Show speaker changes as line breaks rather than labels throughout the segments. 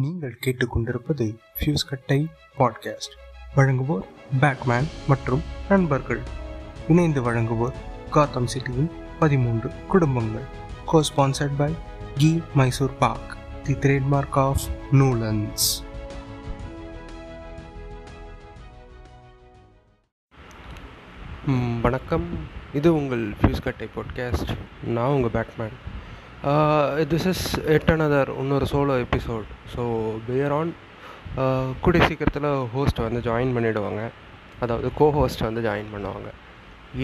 நீங்கள் கேட்டுக்கொண்டிருப்பது ஃபியூஸ் கட்டை பாட்காஸ்ட் வழங்குவோர் பேட்மேன் மற்றும் நண்பர்கள். இணைந்து வழங்குவோர் காத்தம் சிட்டியின் பதிமூன்று குடும்பங்கள். கோ sponsored by Ki Mysore pak the trademark of நூலன்ஸ்
ம், வணக்கம். இது உங்கள் ஃபியூஸ் கட்டை பாட்காஸ்ட் நான் உங்கள் Batman this is yet another இன்னொரு solo episode so bear on கூடிய சீக்கிரத்தில் ஹோஸ்ட் வந்து ஜாயின் பண்ணிவிடுவாங்க அதாவது கோ ஹோஸ்ட் வந்து ஜாயின் பண்ணுவாங்க.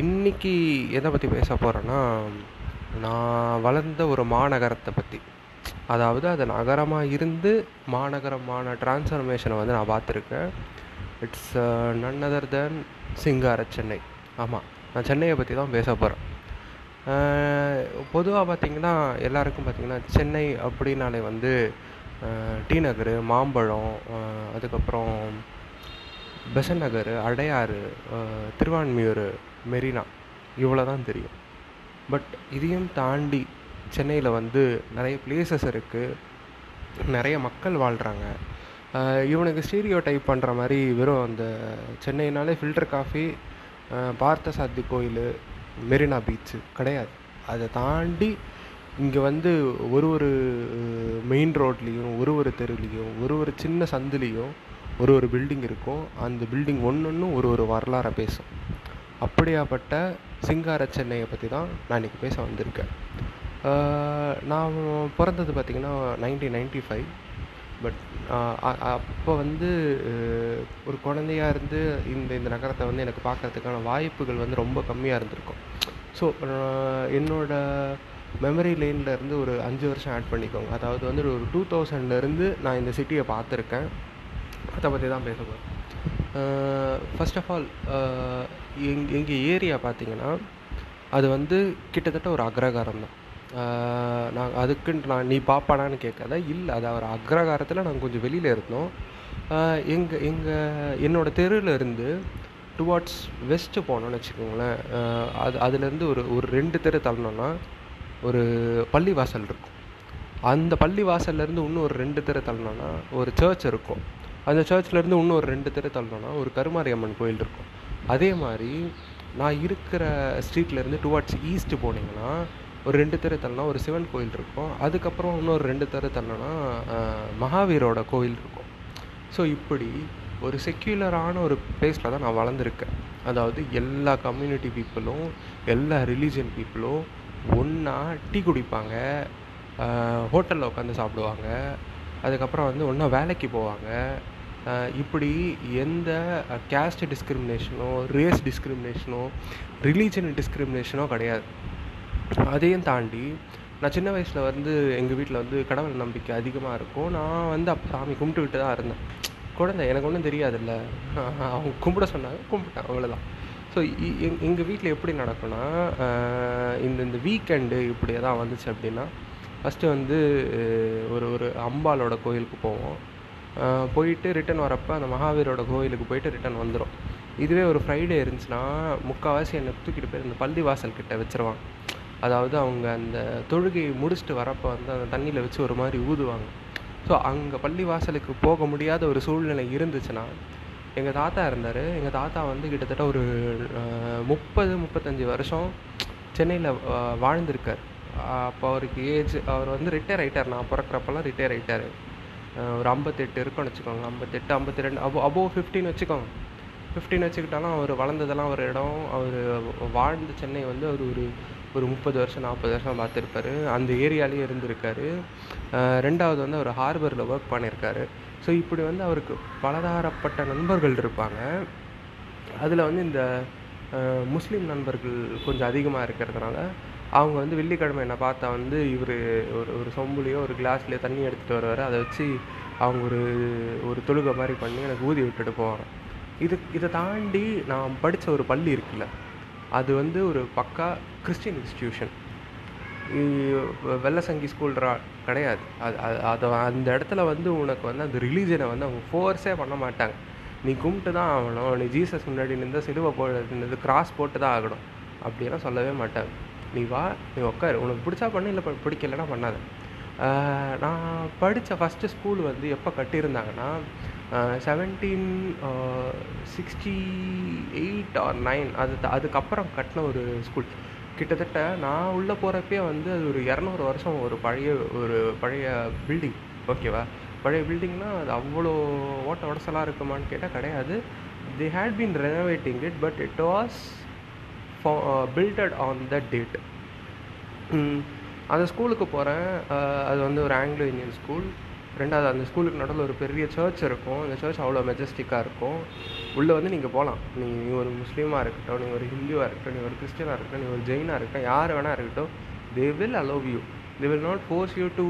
இன்றைக்கி எதை பற்றி பேச போகிறேன்னா நான் வளர்ந்த ஒரு மாநகரத்தை பற்றி அதாவது அது நகரமாக இருந்து மாநகரமான டிரான்ஸ்ஃபர்மேஷனை வந்து நான் பார்த்துருக்கேன். இட்ஸ் நன் அதர் தென் சிங்கார சென்னை ஆமாம் நான் சென்னையை பற்றி தான் பேச போகிறேன் பொதுவாக பார்த்திங்கன்னா எல்லாருக்கும் பார்த்திங்கன்னா சென்னை அப்படின்னாலே வந்து டி நகர் மாம்பழம் அதுக்கப்புறம் பெசன் நகர் அடையாறு திருவான்மியூர் மெரினா இவ்வளோ தான் தெரியும். பட் இதையும் தாண்டி சென்னையில் வந்து நிறைய பிளேசஸ் இருக்குது நிறைய மக்கள் வாழ்கிறாங்க இவனுக்கு ஸ்டீரியோ டைப் பண்ணுற மாதிரி வெறும் அந்த சென்னைனாலே ஃபில்டர் காஃபி பார்த்த சாத்தி கோயில் மெரினா பீச்சு கிடையாது. அதை தாண்டி இங்கே வந்து ஒரு ஒரு மெயின் ரோட்லேயும் ஒரு ஒரு தெருவுலேயும் ஒரு ஒரு சின்ன சந்துலேயும் ஒரு ஒரு பில்டிங் இருக்கும். அந்த பில்டிங் ஒன்று ஒன்றும் ஒரு ஒரு வரலாறை பேசும். அப்படியாப்பட்ட சிங்கார சென்னையை பற்றி தான் நான் இன்றைக்கி பேச வந்திருக்கேன். நான் பிறந்தது பார்த்திங்கன்னா நைன்டீன் நைன்டி ஃபைவ் பட் அப்போ வந்து ஒரு குழந்தையா இருந்து இந்த இந்த நகரத்தை வந்து எனக்கு பார்க்கறதுக்கான வாய்ப்புகள் வந்து ரொம்ப கம்மியாக இருந்திருக்கும். ஸோ என்னோட மெமரி லேனில் இருந்து ஒரு அஞ்சு வருஷம் ஆட் பண்ணிக்கோங்க. அதாவது வந்து ஒரு டூ தௌசண்ட்லேருந்து நான் இந்த சிட்டியை பார்த்துருக்கேன். அதை பற்றி தான் பேச போகிறேன் ஃபர்ஸ்ட் ஆஃப் ஆல் எங் எங்கள் ஏரியா பார்த்தீங்கன்னா அது வந்து கிட்டத்தட்ட ஒரு அக்ரகாரம் தான். நான் அதுக்குன்ட்டு நான் நீ பாப்பாடான்னு கேட்காத இல்லை அது அவர் அக்ரகாரத்தில் நாங்கள் கொஞ்சம் வெளியில் இருந்தோம். எங்கள் எங்கள் என்னோடய தெருவில் இருந்து டுவார்ட்ஸ் வெஸ்ட்டு போனோம்னு வச்சுக்கோங்களேன். அது அதுலேருந்து ஒரு ஒரு ரெண்டு தெரு தள்ளணும்னா ஒரு பள்ளிவாசல் இருக்கும். அந்த பள்ளி வாசல்லேருந்து இன்னும் ஒரு ரெண்டு தெரு தள்ளணும்னா ஒரு சர்ச் இருக்கும். அந்த சர்ச்லேருந்து இன்னும் ஒரு ரெண்டு தெரு தள்ளணும்னா ஒரு கருமாரி அம்மன் கோயில் இருக்கும். அதே மாதிரி நான் இருக்கிற ஸ்ட்ரீட்லேருந்து டுவார்ட்ஸ் ஈஸ்ட்டு போனீங்கன்னா ஒரு ரெண்டு தெரு தள்ளனா ஒரு சிவன் கோயில் இருக்கும். அதுக்கப்புறம் இன்னொரு ரெண்டு தெரு தள்ளனா மகாவீரோட கோயில் இருக்கும். ஸோ இப்படி ஒரு செக்யூலரான ஒரு பிளேஸில் தான் நான் வளர்ந்துருக்கேன். அதாவது எல்லா கம்யூனிட்டி பீப்புளும் எல்லா ரிலீஜியன் பீப்புளும் ஒன்றா டீ குடிப்பாங்க ஹோட்டலில் உட்காந்து சாப்பிடுவாங்க அதுக்கப்புறம் வந்து ஒன்றா வேலைக்கு போவாங்க. இப்படி எந்த கேஸ்ட் டிஸ்கிரிமினேஷனோ ரேஸ் டிஸ்கிரிமினேஷனோ ரிலீஜன் டிஸ்கிரிமினேஷனோ கிடையாது. அதையும் தாண்டி நான் சின்ன வயசில் வந்து எங்கள் வீட்டில் வந்து கடவுள் நம்பிக்கை அதிகமாக இருக்கும். நான் வந்து அப்போ சாமி கும்பிட்டுக்கிட்டு தான் இருந்தேன். குழந்தை எனக்கு ஒன்றும் தெரியாதுல்ல. அவங்க கும்பிட சொன்னாங்க கும்பிட்டேன் அவ்வளோதான் ஸோ எங் எங்கள் வீட்டில் எப்படி நடக்கும்னா இந்த இந்த வீக்கெண்டு இப்படி தான் வந்துச்சு அப்படின்னா ஃபஸ்ட்டு வந்து ஒரு ஒரு அம்பாலோட கோயிலுக்கு போவோம். போயிட்டு ரிட்டன் வரப்போ அந்த மகாவீரோட கோயிலுக்கு போயிட்டு ரிட்டன் வந்துடும் இதுவே ஒரு ஃப்ரைடே இருந்துச்சுன்னா முக்கால்வாசி என்னை தூக்கிட்டு போய் இந்த பள்ளி வாசல் கிட்ட வச்சிருவாங்க. அதாவது அவங்க அந்த தொழுகையை முடிச்சுட்டு வரப்போ வந்து அந்த தண்ணியில் வச்சு ஒரு மாதிரி ஊதுவாங்க. ஸோ அங்கே பள்ளி வாசலுக்கு போக முடியாத ஒரு சூழ்நிலை இருந்துச்சுன்னா எங்கள் தாத்தா இருந்தார். எங்கள் தாத்தா வந்து கிட்டத்தட்ட ஒரு முப்பது முப்பத்தஞ்சு வருஷம் சென்னையில் வாழ்ந்திருக்கார். அப்போ அவருக்கு ஏஜ் அவர் வந்து ரிட்டையர் ஆகிட்டார் நான் பிறக்கிறப்பெல்லாம் ரிட்டையர் ஆகிட்டார் ஒரு ஐம்பத்தெட்டு இருக்கும்னு வச்சுக்கோங்க. ஐம்பத்தெட்டு ஐம்பத்தி ரெண்டு அபோ அபோவ் ஃபிஃப்டின் வச்சுக்கோங்க. ஃபிஃப்டின் வச்சுக்கிட்டாலும் அவர் வளர்ந்ததெல்லாம் ஒரு இடம். அவர் வாழ்ந்த சென்னை வந்து அவர் ஒரு ஒரு முப்பது வருஷம் நாற்பது வருஷம் பார்த்துருப்பாரு. அந்த ஏரியாலேயே இருந்திருக்காரு. ரெண்டாவது வந்து அவர் ஹார்பரில் ஒர்க் பண்ணியிருக்காரு ஸோ இப்படி வந்து அவருக்கு பலதாரப்பட்ட நண்பர்கள் இருப்பாங்க. அதில் வந்து இந்த முஸ்லீம் நண்பர்கள் கொஞ்சம் அதிகமாக இருக்கிறதுனால அவங்க வந்து வெள்ளிக்கிழமை என்னை பார்த்தா வந்து இவர் ஒரு ஒரு சொம்புலேயோ ஒரு கிளாஸ்லேயோ தண்ணி எடுத்துகிட்டு வருவார். அதை வச்சு அவங்க ஒரு ஒரு தொழுகை மாதிரி பண்ணி எனக்கு ஊதி விட்டுட்டு போவாங்க. இது இதை தாண்டி நான் படித்த ஒரு பள்ளி இருக்குல்ல. அது வந்து ஒரு பக்கா கிறிஸ்டின் இன்ஸ்டிடியூஷன் வெள்ளசங்கி ஸ்கூல் கிடையாது. அது அது அதை அந்த இடத்துல வந்து உனக்கு வந்து அந்த ரிலீஜனை வந்து அவங்க ஃபோர்ஸே பண்ண மாட்டாங்க. நீ கும்பிட்டு தான் ஆகணும். நீ ஜீசஸ் முன்னாடி நின்று சிலுவை போ நின்று கிராஸ் போட்டு தான் ஆகணும். அப்படியெல்லாம் சொல்லவே மாட்டாங்க. நீ வா நீ உட்காரு உனக்கு பிடிச்சா பண்ணு இல்லை பிடிக்கலைன்னா பண்ணாத. நான் படித்த ஃபஸ்ட்டு ஸ்கூல் வந்து எப்போ கட்டியிருந்தாங்கன்னா seventeen sixty eight or nine அது அதுக்கப்புறம் கட்டின ஒரு ஸ்கூல் கிட்டத்தட்ட நான் உள்ளே போகிறப்பே வந்து அது ஒரு இரநூறு வருஷம் ஒரு பழைய ஒரு பழைய பில்டிங் ஓகேவா பழைய பில்டிங்னால் அது அவ்வளோ ஓட்ட உடசலாக இருக்குமான்னு கேட்டால் கிடையாது. They had been renovating it but it was builded on the date அந்த ஸ்கூலுக்கு போகிறேன் அது வந்து ஒரு ஆங்கிலோ இந்தியன் ஸ்கூல் ரெண்டாவது அந்த ஸ்கூலுக்கு நடுவில் ஒரு பெரிய சர்ச் இருக்கும். அந்த சர்ச் அவ்வளோ மெஜஸ்டிக்காக இருக்கும். உள்ளே வந்து நீங்கள் போகலாம் நீ நீ ஒரு முஸ்லீமாக இருக்கட்டும் நீ ஒரு ஹிந்துவாக இருக்கட்டும் நீ ஒரு கிறிஸ்டியனாக இருக்கட்டும் நீ ஒரு ஜெயினாக இருக்கட்டும் யார் வேணா இருக்கட்டும் they will allow you they will not force you to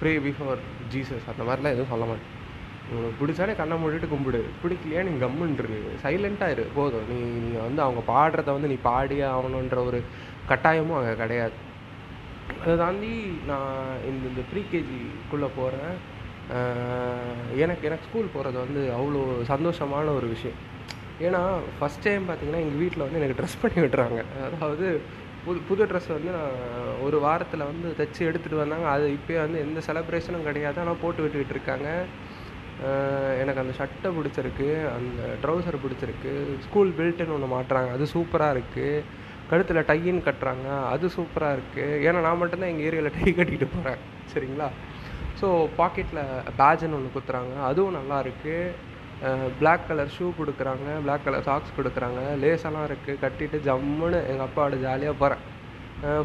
pray before Jesus அந்த மாதிரிலாம் எதுவும் சொல்ல மாட்டேன். உனக்கு பிடிச்சாலே கண்ணை மூடிட்டு கும்பிடு. பிடிக்கலையா நீ கம்முன்றிரு. சைலண்ட்டாக இரு. போதும். நீ நீ வந்து அவங்க பாடுறத வந்து நீ பாடியே ஆகணுன்ற ஒரு கட்டாயமும் அங்கே கிடையாது. அதை தாண்டி நான் இந்த இந்த ப்ரீகேஜிக்குள்ளே போகிறேன் எனக்கு எனக்கு ஸ்கூல் போகிறது வந்து அவ்வளோ சந்தோஷமான ஒரு விஷயம். ஏன்னா ஃபஸ்ட் டைம் பார்த்தீங்கன்னா எங்கள் வீட்டில் வந்து எனக்கு ட்ரெஸ் பண்ணி விட்டுறாங்க. அதாவது புது புது ட்ரெஸ் வந்து நான் ஒரு வாரத்தில் வந்து தைச்சி எடுத்துகிட்டு வந்தாங்க. அது இப்போயே வந்து எந்த செலப்ரேஷனும் கிடையாது. ஆனால் போட்டு விட்டுக்கிட்டு இருக்காங்க. எனக்கு அந்த ஷர்ட்டை பிடிச்சிருக்கு. அந்த ட்ரௌசர் பிடிச்சிருக்கு. ஸ்கூல் பெல்ட்டுன்னு ஒன்று மாட்டுறாங்க. அது சூப்பராக இருக்குது கழுத்தில் டையின்னு கட்டுறாங்க. அது சூப்பராக இருக்குது ஏன்னா நான் மட்டும்தான் எங்கள் ஏரியாவில் டை கட்டிக்கிட்டு போகிறேன் சரிங்களா? ஸோ பாக்கெட்டில் பேஜன்னு ஒன்று குத்துறாங்க. அதுவும் நல்லா இருக்குது பிளாக் கலர் ஷூ கொடுக்குறாங்க. பிளாக் கலர் சாக்ஸ் கொடுக்குறாங்க. லேஸெல்லாம் இருக்குது கட்டிட்டு ஜம்முன்னு எங்கள் அப்பாவோட ஜாலியாக போகிறேன்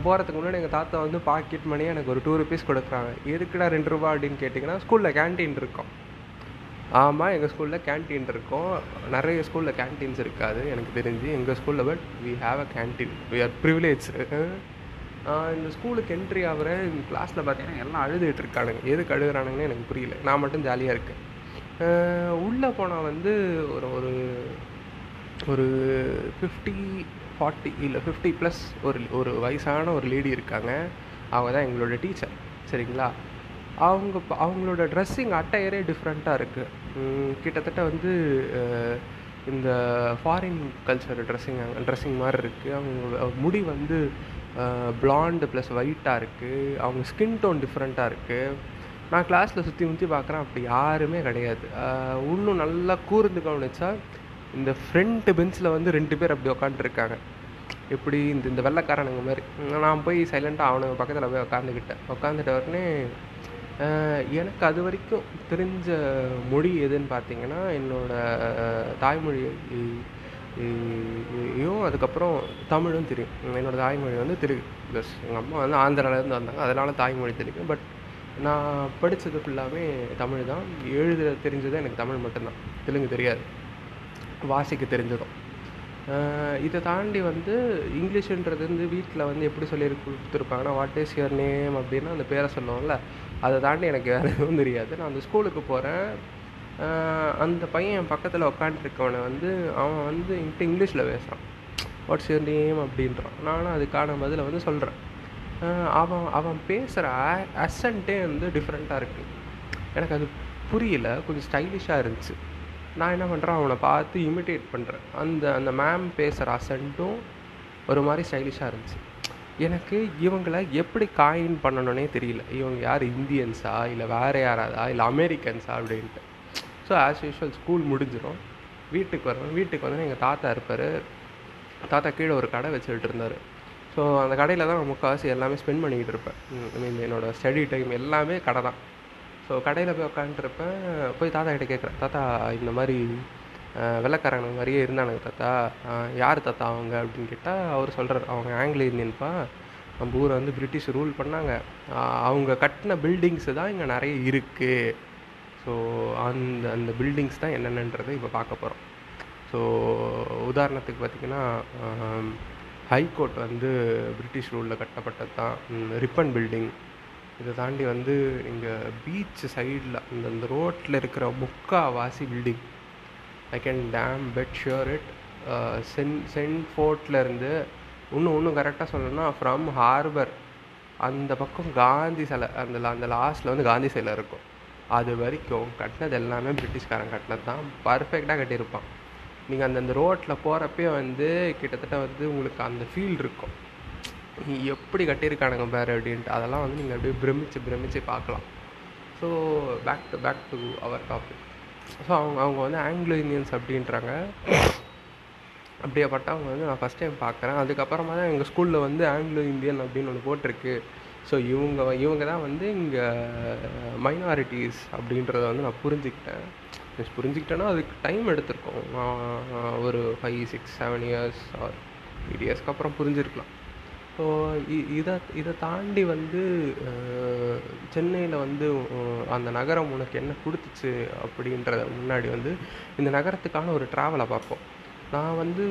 போகிறதுக்கு முன்னாடி எங்கள் தாத்தா வந்து பாக்கெட் மணியாக எனக்கு ஒரு டூ ருபீஸ் கொடுக்குறாங்க. எதுக்குடா ரெண்டு ரூபா அப்படின்னு கேட்டிங்கன்னா ஸ்கூலில் கேன்டீன் இருக்கும். ஆமாம் எங்கள் ஸ்கூலில் கேன்டீன் இருக்கும். நிறைய ஸ்கூலில் கேன்டீன்ஸ் இருக்காது எனக்கு தெரிஞ்சு. எங்கள் ஸ்கூலில் but we have a canteen we are privilege இந்த ஸ்கூலுக்கு என்ட்ரி ஆகிறேன் கிளாஸில் பார்த்தீங்கன்னா எல்லாம் அழுதுகிட்டு இருக்கானுங்க. எதுக்கு அழுகிறானுங்கன்னு எனக்கு புரியல. நான் மட்டும் ஜாலியாக இருக்கேன். உள்ளே போனால் வந்து ஒரு ஒரு ஒரு ஃபிஃப்டி ஃபார்ட்டி இல்லை ஃபிஃப்டி ப்ளஸ் ஒரு ஒரு வயசான ஒரு லேடி இருக்காங்க. அவங்க தான் எங்களோட டீச்சர் சரிங்களா? அவங்க அவங்களோட ட்ரெஸ்ஸிங் அட்டையரே டிஃப்ரெண்ட்டாக இருக்குது கிட்டத்தட்ட வந்து இந்த ஃபாரின் கல்ச்சர் ட்ரெஸ்ஸிங் ட்ரெஸ்ஸிங் மாதிரி இருக்குது அவங்க முடி வந்து பிளாண்டு ப்ளஸ் ஒயிட்டாக இருக்குது அவங்க ஸ்கின் டோன் டிஃப்ரெண்ட்டாக இருக்குது நான் கிளாஸில் சுற்றி முற்றி பார்க்குறேன் அப்படி யாருமே கிடையாது. இன்னும் நல்லா கூர்ந்து கவனிச்சா இந்த ஃப்ரண்ட் பெஞ்சில் வந்து ரெண்டு பேர் அப்படி உக்காந்துருக்காங்க. எப்படி இந்த இந்த வெள்ளைக்காரனுங்க மாதிரி. நான் போய் சைலண்ட்டாக அவனுக்கு பக்கத்தில் போய் உக்காந்துக்கிட்டேன். உட்காந்துட்ட உடனே எனக்கு அது வரைக்கும் தெரிஞ்ச மொழி எதுன்னு பார்த்தீங்கன்னா என்னோடய தாய்மொழி யும் அதுக்கப்புறம் தமிழும் தெரியும். என்னோடய தாய்மொழி வந்து தெலுங்கு. ப்ளஸ் எங்கள் அம்மா வந்து ஆந்திராவிலேருந்து வந்தாங்க. அதனால் தாய்மொழி தெரியும் பட் நான் படித்தது ஃபுல்லாகவே தமிழ் தான். எழுத தெரிஞ்சது எனக்கு தமிழ் மட்டும்தான். தெலுங்கு தெரியாது. வாசிக்க தெரிஞ்சதும். இதை தாண்டி வந்து இங்கிலீஷுன்றது வந்து வீட்டில் வந்து எப்படி சொல்லி கொடுத்துருப்பாங்கன்னா வாட் இஸ் யுவர் நேம் அப்படின்னா அந்த பேரை சொல்லுவோம்ல. அதை தாண்டி எனக்கு வேறு எதுவும் தெரியாது. நான் அந்த ஸ்கூலுக்கு போகிறேன் அந்த பையன் என் பக்கத்தில் உட்காந்துருக்கவனை வந்து அவன் வந்து என்கிட்ட இங்கிலீஷில் பேசுகிறான் வாட்ஸ் யுவர் நேம் அப்படின்றான். நானும் அதுக்கான பதிலை வந்து சொல்கிறேன் அவன் அவன் பேசுகிற அசன்ட்டே வந்து டிஃப்ரெண்ட்டாக இருக்குது எனக்கு அது புரியல. கொஞ்சம் ஸ்டைலிஷாக இருந்துச்சு. நான் என்ன பண்ணுறேன் அவனை பார்த்து இமிட்டேட் பண்ணுறேன் அந்த அந்த மேம் பேசுகிற அசன்ட்டும் ஒரு மாதிரி ஸ்டைலிஷாக இருந்துச்சு. எனக்கு இவங்களை எப்படி காயின் பண்ணணுன்னே தெரியல. இவங்க யார்? இந்தியன்ஸா? இல்லை வேறு யாராதா இல்லை அமெரிக்கன்ஸா? அப்படின்ட்டு. ஸோ ஆஸ் யூஷுவல் ஸ்கூல் முடிஞ்சிடும் வீட்டுக்கு வருவேன். வீட்டுக்கு வந்து எங்கள் தாத்தா இருப்பார். தாத்தா கீழே ஒரு கடை வச்சுக்கிட்டு இருந்தார். ஸோ அந்த கடையில் தான் நான் முக்கால்வாசி எல்லாமே ஸ்பெண்ட் பண்ணிக்கிட்டு இருப்பேன். ஐ மீன் என்னோடய ஸ்டடி டைம் எல்லாமே கடை தான். ஸோ கடையில் போய் உட்காந்துருப்பேன் போய் தாத்தா கிட்டே கேட்குறேன். தாத்தா இந்த மாதிரி வெள்ளைக்காரங்க மாதிரியே இருந்தானுங்க தாத்தா. யார் தாத்தா அவங்க அப்படின்னு கேட்டால் அவர் சொல்கிறார் அவங்க ஆங்கில இந்தியன்ப்பா. நம்ம ஊரை வந்து பிரிட்டிஷ் ரூல் பண்ணாங்க. அவங்க கட்டின பில்டிங்ஸு தான் இங்கே நிறைய இருக்குது ஸோ அந்த அந்த பில்டிங்ஸ் தான் என்னென்னன்றதை இப்போ பார்க்க போகிறோம் ஸோ உதாரணத்துக்கு பார்த்திங்கன்னா ஹைகோர்ட் வந்து பிரிட்டிஷ் ரூலில் கட்டப்பட்டது தான். ரிப்பன் பில்டிங் இதை தாண்டி வந்து இங்கே பீச் சைடில் இந்த இந்த ரோட்டில் இருக்கிற முக்காவாசி building I can damn bet sure it saint saint ஃபோர்ட்லேருந்து இன்னும் இன்னும் கரெக்டாக சொல்லணும்னா ஃப்ரம் ஹார்பர் அந்த பக்கம் காந்தி சிலை அந்த அந்த லாஸ்ட்டில் வந்து காந்தி சிலை இருக்கும். அது வரைக்கும் கட்டினது எல்லாமே பிரிட்டிஷ்காரன் கட்டினது தான் பர்ஃபெக்டாக கட்டியிருப்பான். நீங்கள் அந்த அந்த ரோட்டில் போகிறப்பே வந்து கிட்டத்தட்ட வந்து உங்களுக்கு அந்த ஃபீல் இருக்கும். எப்படி கட்டியிருக்கானுங்க பாரு அப்படின்ட்டு. அதெல்லாம் வந்து நீங்கள் அப்படியே பிரமிச்சு பிரமிச்சு பார்க்கலாம். So back to back to our topic so அவங்க அவங்க வந்து ஆங்கிலோ இந்தியன்ஸ் அப்படின்றாங்க அப்படியேப்பட்டவங்க வந்து நான் ஃபஸ்ட் டைம் பார்க்குறேன். அதுக்கப்புறமா தான் எங்கள் ஸ்கூலில் வந்து ஆங்கிலோ இந்தியன் அப்படின்னு ஒன்று போட்டிருக்கு. ஸோ இவங்க இவங்க தான் வந்து இங்கே மைனாரிட்டிஸ் அப்படின்றத வந்து நான் புரிஞ்சுக்கிட்டேன். மீன்ஸ் புரிஞ்சுக்கிட்டேன்னா அதுக்கு டைம் எடுத்திருக்கோம். ஒரு five six seven years or eight இயர்ஸ்க்கு அப்புறம் புரிஞ்சிருக்கலாம். ஸோ இதை இதை தாண்டி வந்து சென்னையில் வந்து அந்த நகரம் உனக்கு என்ன கொடுத்துச்சு அப்படின்றத முன்னாடி வந்து இந்த நகரத்துக்கான ஒரு ட்ராவலை பார்ப்போம் நான் வந்து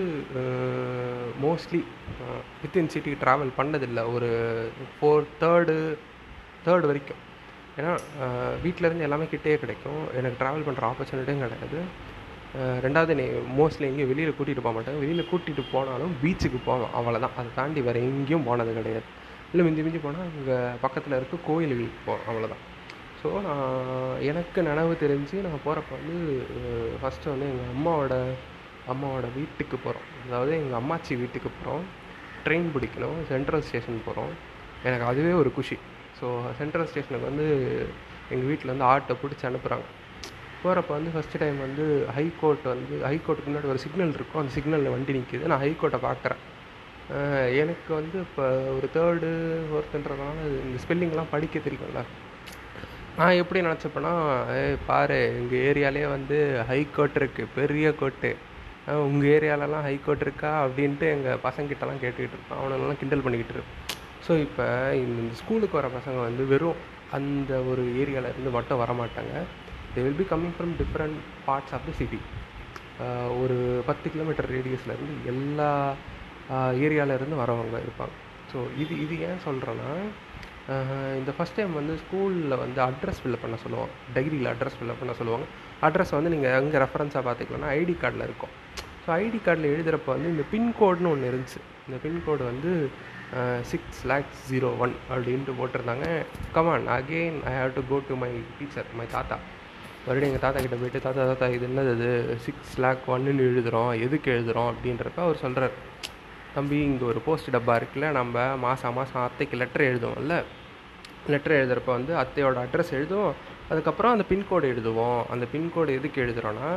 மோஸ்ட்லி வித்தின் சிட்டி ட்ராவல் பண்ணதில்லை. ஒரு ஃபோர் தேர்டு தேர்டு வரைக்கும். ஏன்னா வீட்டிலேருந்து எல்லாமே கிட்டே கிடைக்கும். எனக்கு ட்ராவல் பண்ணுற ஆப்பர்ச்சுனிட்டியும் கிடையாது. ரெண்டாவது நீ மோஸ்ட்லி எங்கேயும் வெளியில் கூட்டிகிட்டு போக மாட்டேன். வெளியில் கூட்டிகிட்டு போனாலும் பீச்சுக்கு போவேன். அவ்வளோதான் அதை தாண்டி வேறு எங்கேயும் போனது கிடையாது. இல்லை மிஞ்சி மிஞ்சி போனால் இங்கே பக்கத்தில் இருக்க கோயில்களுக்கு போவோம் அவ்வளோதான் ஸோ நான் எனக்கு நினைவு தெரிஞ்சு நான் போகிறப்ப வந்து ஃபஸ்ட்டு வந்து எங்கள் அம்மாவோட அம்மாவோட வீட்டுக்கு போகிறோம் அதாவது எங்கள் அம்மாச்சி வீட்டுக்கு போகிறோம் ட்ரெயின் பிடிக்கணும். சென்ட்ரல் ஸ்டேஷன் போகிறோம் எனக்கு அதுவே ஒரு குஷி. ஸோ சென்ட்ரல் ஸ்டேஷனுக்கு வந்து எங்கள் வீட்டில் வந்து ஆட்டோ பிடிச்சி அனுப்புகிறாங்க போகிறப்ப வந்து ஃபஸ்ட்டு டைம் வந்து ஹைகோர்ட் வந்து ஹைகோர்ட்டுக்கு முன்னாடி ஒரு சிக்னல் இருக்கும். அந்த சிக்னலில் வண்டி நிற்கிது நான் ஹைகோர்ட்டை பார்க்குறேன். எனக்கு வந்து இப்போ ஒரு தேர்டு ஃபோர்த்துன்றதுனால இந்த ஸ்பெல்லிங்லாம் படிக்க தெரியும்ல. நான் எப்படி நினச்சப்பேன்னா ஏய் பாரு எங்கள் ஏரியாலே வந்து ஹைகோர்ட் இருக்குது பெரிய கோர்ட்டு உங்கள் ஏரியாலலாம் ஹைகோர்ட் இருக்கா? அப்படின்ட்டு எங்கள் பசங்கிட்டலாம் கேட்டுக்கிட்டு இருப்பான். அவனெல்லாம் கிண்டல் பண்ணிக்கிட்டு இருப்பேன். ஸோ இப்போ இந்த ஸ்கூலுக்கு வர பசங்க வந்து வெறும் அந்த ஒரு ஏரியாவிலேருந்து மட்டும் வர மாட்டாங்க they will be coming from different parts of the city ஒரு பத்து கிலோமீட்டர் ரேடியஸ்லேருந்து எல்லா uh, ஏரியாவிலேருந்து வரவங்க இருப்பாங்க. ஸோ இது இது ஏன் சொல்கிறேன்னா uh, இந்த ஃபஸ்ட் டைம் வந்து ஸ்கூலில் வந்து அட்ரஸ் ஃபில்லப் பண்ண சொல்லுவாங்க. டைரியில் அட்ரஸ் ஃபில்லப் பண்ண சொல்லுவாங்க. அட்ரஸ் வந்து நீங்கள் எங்கே ரெஃபரன்ஸாக பார்த்துக்கலன்னா ஐடி கார்டில் இருக்கும். ஸோ ஐடி கார்டில் எழுதுகிறப்ப வந்து இந்த பின்கோடுன்னு ஒன்று இருந்துச்சு. இந்த பின்கோடு வந்து சிக்ஸ் லேக்ஸ் ஜீரோ ஒன் அப்படின்ட்டு போட்டிருந்தாங்க. Come on again I have to go to my teacher my தாத்தா. மறுபடியும் எங்கள் தாத்தா கிட்டே போயிட்டு தாத்தா தாத்தா இது என்னது சிக்ஸ் லேக் ஒன்னு எழுதுகிறோம் எதுக்கு எழுதுகிறோம் அப்படின்றப்ப அவர் சொல்கிறார் தம்பி இங்கே ஒரு போஸ்ட் டப்பா இருக்குல்ல நம்ம மாதம் மாதம் அத்தைக்கு லெட்டர் எழுதுவோம்ல. லெட்டர் எழுதுகிறப்ப வந்து அத்தையோட அட்ரஸ் எழுதுவோம். அதுக்கப்புறம் அந்த பின்கோடு எழுதுவோம். அந்த பின்கோடு எதுக்கு எழுதுகிறோன்னா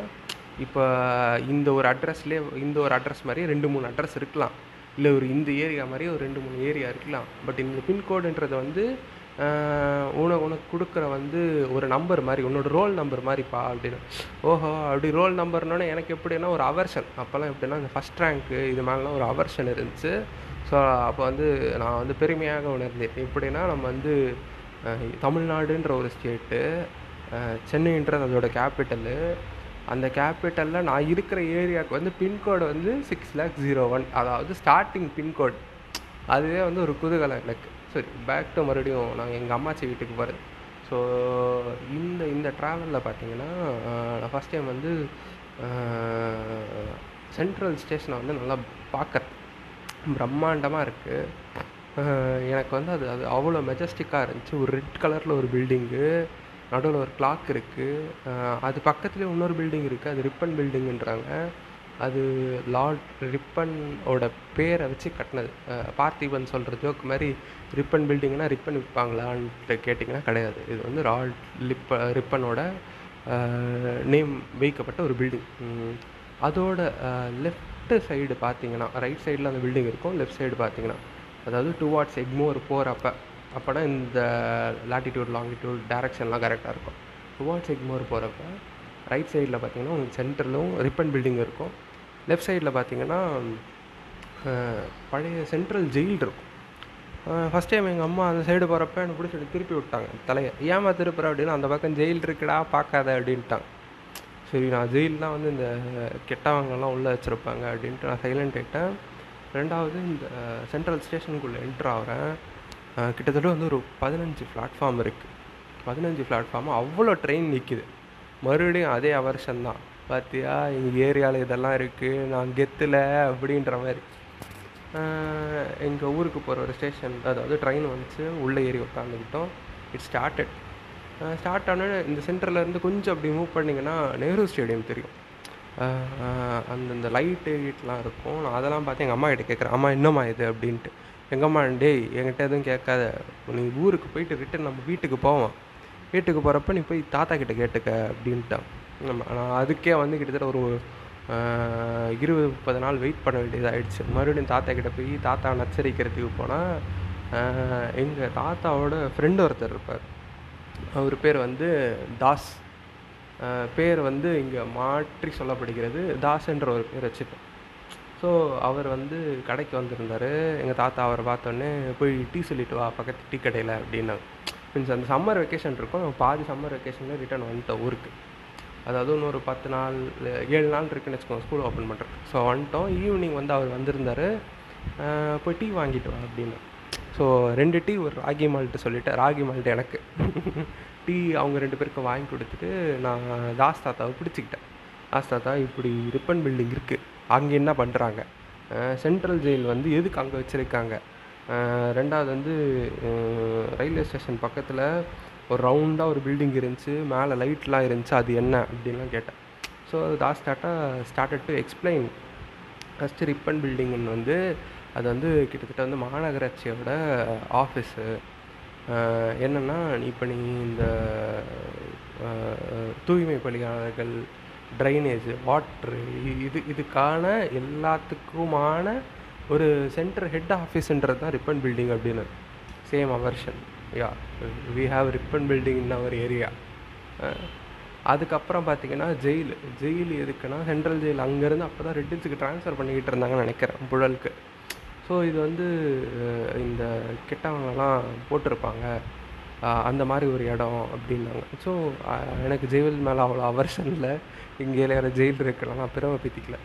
இப்போ இந்த ஒரு அட்ரஸ்லேயே இந்த ஒரு அட்ரஸ் மாதிரி ரெண்டு மூணு அட்ரஸ் இருக்கலாம். இல்லை ஒரு இந்த ஏரியா மாதிரி ஒரு ரெண்டு மூணு ஏரியா இருக்கலாம். பட் இந்த பின்கோடுன்றது வந்து உனக்கு உனக்கு கொடுக்குற வந்து ஒரு நம்பர் மாதிரி உன்னோட ரோல் நம்பர் மாதிரிப்பா அப்படின்னு. ஓஹோ அப்படி ரோல் நம்பர்னோடனே எனக்கு எப்படின்னா ஒரு அவர்ஷன் அப்போல்லாம் எப்படின்னா இந்த ஃபஸ்ட் ரேங்க்கு இது மேலாம் ஒரு அவர்ஷன் இருந்துச்சு. ஸோ அப்போ வந்து நான் வந்து பெருமையாக உணர்ந்தேன். எப்படின்னா நம்ம வந்து தமிழ்நாடுன்ற ஒரு ஸ்டேட்டு சென்னைன்றது அதோட கேபிட்டலு அந்த கேபிட்டலில் நான் இருக்கிற ஏரியாவுக்கு வந்து பின்கோடு வந்து சிக்ஸ் லேக் ஜீரோ ஒன் அதாவது ஸ்டார்டிங் பின்கோடு அதுவே வந்து ஒரு குதூகலம் எனக்கு. சரி பேக் டு மறுபடியும் நாங்கள் எங்கள் அம்மாச்சி வீட்டுக்கு போகிறது ஸோ இந்த இந்த ட்ராவலில் பார்த்தீங்கன்னா நான் ஃபஸ்ட் டைம் வந்து சென்ட்ரல் ஸ்டேஷனை வந்து நல்லா பார்க்க பிரம்மாண்டமாக இருக்குது எனக்கு வந்து அது அது அவ்வளோ மெஜஸ்டிக்காக இருந்துச்சு. ஒரு ரெட் கலரில் ஒரு பில்டிங்கு நடுவில் ஒரு கிளாக் இருக்குது அது பக்கத்துலேயே இன்னொரு பில்டிங் இருக்குது அது ரிப்பன் பில்டிங்குன்றாங்க அது லார்ட் ரிப்பனோட பேரை வச்சு கட்டினது. பார்த்திபன் சொல்கிற ஜோக் மாதிரி ரிப்பன் பில்டிங்னா ரிப்பன் விற்பாங்களான்ட்டு கேட்டிங்கன்னா கிடையாது. இது வந்து ரால் லிப்ப ரிப்பனோட நேம் வைக்கப்பட்ட ஒரு பில்டிங் அதோட லெஃப்ட் சைடு பார்த்தீங்கன்னா ரைட் சைடில் அந்த பில்டிங் இருக்கும். லெஃப்ட் சைடு பார்த்தீங்கன்னா அதாவது டூ வாட்ஸ் எக்மோர் போகிறப்ப அப்போனா இந்த லாட்டிடியூட் லாங்கிடியூட் டேரெக்ஷன்லாம் கரெக்டாக இருக்கும். டூ வாட்ஸ் எக்மோர் போகிறப்ப ரைட் சைடில் பார்த்தீங்கன்னா உங்களுக்கு சென்டரிலும் ரிப்பன் பில்டிங் இருக்கும். லெஃப்ட் சைடில் பார்த்தீங்கன்னா பழைய சென்ட்ரல் ஜெயில் இருக்கும். ஃபஸ்ட் டைம் எங்கள் அம்மா அந்த சைடு போகிறப்ப எனக்கு பிடிச்சி திருப்பி விட்டாங்க. தலையை ஏமா திருப்புற அப்படின்னா அந்த பக்கம் ஜெயில் இருக்குடா பார்க்காத அப்படின்ட்டாங்க. சரி நான் ஜெயிலெலாம் வந்து இந்த கெட்டவங்கெல்லாம் உள்ளே வச்சுருப்பாங்க அப்படின்ட்டு நான் சைலண்ட் ஆகிட்டேன் ரெண்டாவது இந்த சென்ட்ரல் ஸ்டேஷனுக்குள்ளே என்ட்ரு ஆகிறேன். கிட்டத்தட்ட வந்து ஒரு பதினஞ்சு பிளாட்ஃபார்ம் இருக்குது பதினஞ்சு பிளாட்ஃபார்ம் அவ்வளோ ட்ரெயின் நிற்கிது மறுபடியும் அதே அவர்ஷன் தான். பார்த்தியா எங்கள் ஏரியாவில் இதெல்லாம் இருக்குது நான் கெத்தில் அப்படின்ற மாதிரி. எங்கள் ஊருக்கு போகிற ஒரு ஸ்டேஷன் அதாவது ட்ரெயின் வந்துச்சு. உள்ளே ஏறி உட்காந்துக்கிட்டோம் இட் ஸ்டார்டட் ஸ்டார்ட் ஆனால் இந்த சென்டர்லேருந்து கொஞ்சம் அப்படி மூவ் பண்ணிங்கன்னா நேரு ஸ்டேடியம் தெரியும். அந்தந்த லைட்டு கீட்லாம் இருக்கும். நான் அதெல்லாம் பார்த்து எங்கள் அம்மா கிட்ட கேட்குறேன் அம்மா என்னம்மா இது? அப்படின்ட்டு. எங்கள் அம்மா டேய் என்கிட்ட எதுவும் கேட்காத. நீ ஊருக்கு போயிட்டு ரிட்டன் நம்ம வீட்டுக்கு போவோம். வீட்டுக்கு போகிறப்ப நீ போய் தாத்தா கிட்ட கேட்டுக்க. அப்படின்ட்டான். நம்ம நான் அதுக்கே வந்து கிட்டத்தட்ட ஒரு இருபது முப்பது நாள் வெயிட் பண்ண வேண்டியதாகிடுச்சு மறுபடியும் தாத்தா கிட்டே போய் தாத்தா நச்சரிக்கிறதுக்கு போனால் எங்கள் தாத்தாவோட ஃப்ரெண்டு ஒருத்தர் இருப்பார். அவர் பேர் வந்து தாஸ். பேர் வந்து இங்கே மாற்றி சொல்லப்படுகிறது தாஸ் என்ற ஒரு பேர் வச்சுப்பேன் ஸோ அவர் வந்து கடைக்கு வந்திருந்தார். எங்கள் தாத்தா அவரை பார்த்தோன்னே போய் டீ சொல்லிட்டு வா பக்கத்து டீ கடையில் அப்படின்னாங்க மீன்ஸ் அந்த சம்மர் வெக்கேஷன் இருக்கும். பாதி சம்மர் வெக்கேஷனில் ரிட்டர்ன் வந்துட்டோம் ஊருக்கு. அதாவது இன்னொரு பத்து நாள் ஏழு நாள் இருக்குன்னு வச்சுக்கோங்க ஸ்கூல் ஓப்பன் பண்ணுறேன் ஸோ வந்துட்டோம். ஈவினிங் வந்து அவர் வந்திருந்தார். போய் டீ வாங்கிட்டு வா அப்படின்னு. ஸோ ரெண்டு டீ ஒரு ராகி மால்ட்டு சொல்லிட்டேன். ராகி மால்ட்டு எனக்கு. டீ அவங்க ரெண்டு பேருக்கும் வாங்கி கொடுத்துட்டு நான் தாஸ் தாத்தாவை பிடிச்சிக்கிட்டேன். தாஸ் தாத்தா இப்படி ரிப்பன் பில்டிங் இருக்குது அங்கே என்ன பண்ணுறாங்க சென்ட்ரல் ஜெயில் வந்து எதுக்கு அங்கே வச்சுருக்காங்க? ரெண்டாவது வந்து ரயில்வே ஸ்டேஷன் பக்கத்தில் ஒரு ரவுண்டாக ஒரு பில்டிங் இருந்துச்சு மேலே லைட்லாம் இருந்துச்சு அது என்ன அப்படின்லாம் கேட்டேன். ஸோ தாஸ் தாத்தா started to explain first Ripon பில்டிங்னு வந்து அது வந்து கிட்டத்தட்ட வந்து மாநகராட்சியோட ஆஃபீஸு என்னென்னா இப்போ நீ இந்த தூய்மை பணியாளர்கள் ட்ரைனேஜ் வாட்ரு இது இதுக்கான எல்லாத்துக்குமான ஒரு சென்டர் ஹெட் ஆஃபீஸுன்றது தான் ரிப்பன் பில்டிங் அப்படின்னு same our version yeah we have Ripon building in our area அதுக்கப்புறம் பார்த்தீங்கன்னா ஜெயில் ஜெயில் எதுக்குன்னா சென்ட்ரல் ஜெயில் அங்கேருந்து அப்போ தான் ரெட்டில்ஸுக்கு ட்ரான்ஸ்ஃபர் பண்ணிக்கிட்டு இருந்தாங்கன்னு நினைக்கிறேன் புழலுக்கு. ஸோ இது வந்து uh, இந்த கெட்டவங்கலாம் போட்டிருப்பாங்க. Uh, அந்த மாதிரி ஒரு இடம் அப்படின்னாங்க. ஸோ uh, எனக்கு ஜெயில் மேலே அவ்வளோ அவர்ஷன் இல்லை. இங்கே வேறு ஜெயில் இருக்கலாம் நான் பிறவை பற்றிக்கல